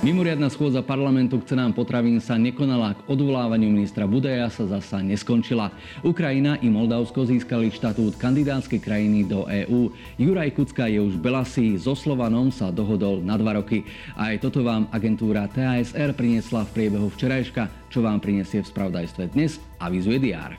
Mimoriadná schôdza parlamentu k cenám potravín sa nekonala. K odvolávaniu ministra Budaja sa zasa neskončila. Ukrajina i Moldavsko získali štatút kandidátskej krajiny do EÚ. Juraj Kucka je už belasý, so Slovanom sa dohodol na dva roky. Aj toto vám agentúra TASR priniesla v priebehu včerajška, čo vám prinesie v spravodajstve dnes, avizuje DR.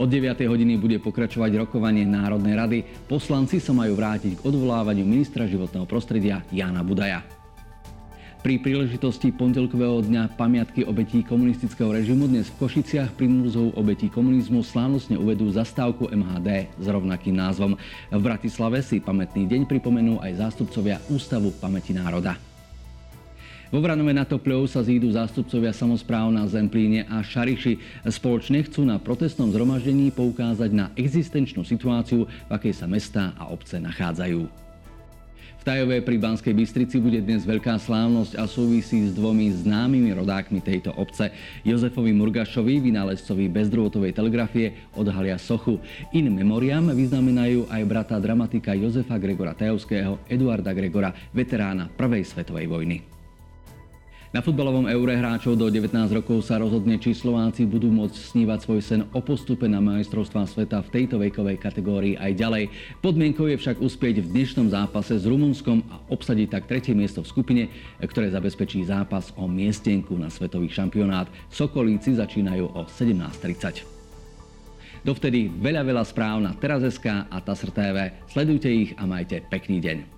Od 9. hodiny bude pokračovať rokovanie Národnej rady. Poslanci sa majú vrátiť k odvolávaniu ministra životného prostredia Jána Budaja. Pri príležitosti pondelkového dňa pamiatky obetí komunistického režimu dnes v Košiciach pri múzeu obetí komunizmu slávnostne uvedú zastávku MHD s rovnakým názvom. V Bratislave si pamätný deň pripomenú aj zástupcovia Ústavu pamäti národa. Vo Vranove na Topľov sa zídu zástupcovia samozpráv na Zemplíne a Šariši. Spoločne chcú na protestnom zhromaždení poukázať na existenčnú situáciu, v akej sa mestá a obce nachádzajú. Tajové pri Banskej Bystrici bude dnes veľká slávnosť a súvisí s dvomi známymi rodákmi tejto obce. Jozefovi Murgašovi, vynálezcovi bezdrôtovej telegrafie, odhalia sochu. In memoriam vyznamenajú aj brata dramatika Jozefa Gregora Tajovského, Eduarda Gregora, veterána Prvej svetovej vojny. Na futbalovom eure hráčov do 19 rokov sa rozhodne, či Slováci budú môcť snívať svoj sen o postupe na majstrovstvá sveta v tejto vekovej kategórii aj ďalej. Podmienkou je však uspieť v dnešnom zápase s Rumunskom a obsadiť tak tretie miesto v skupine, ktoré zabezpečí zápas o miestenku na svetový šampionát. Sokolíci začínajú o 17.30. Dovtedy veľa, veľa správ na Teraz.sk a TASR TV. Sledujte ich a majte pekný deň.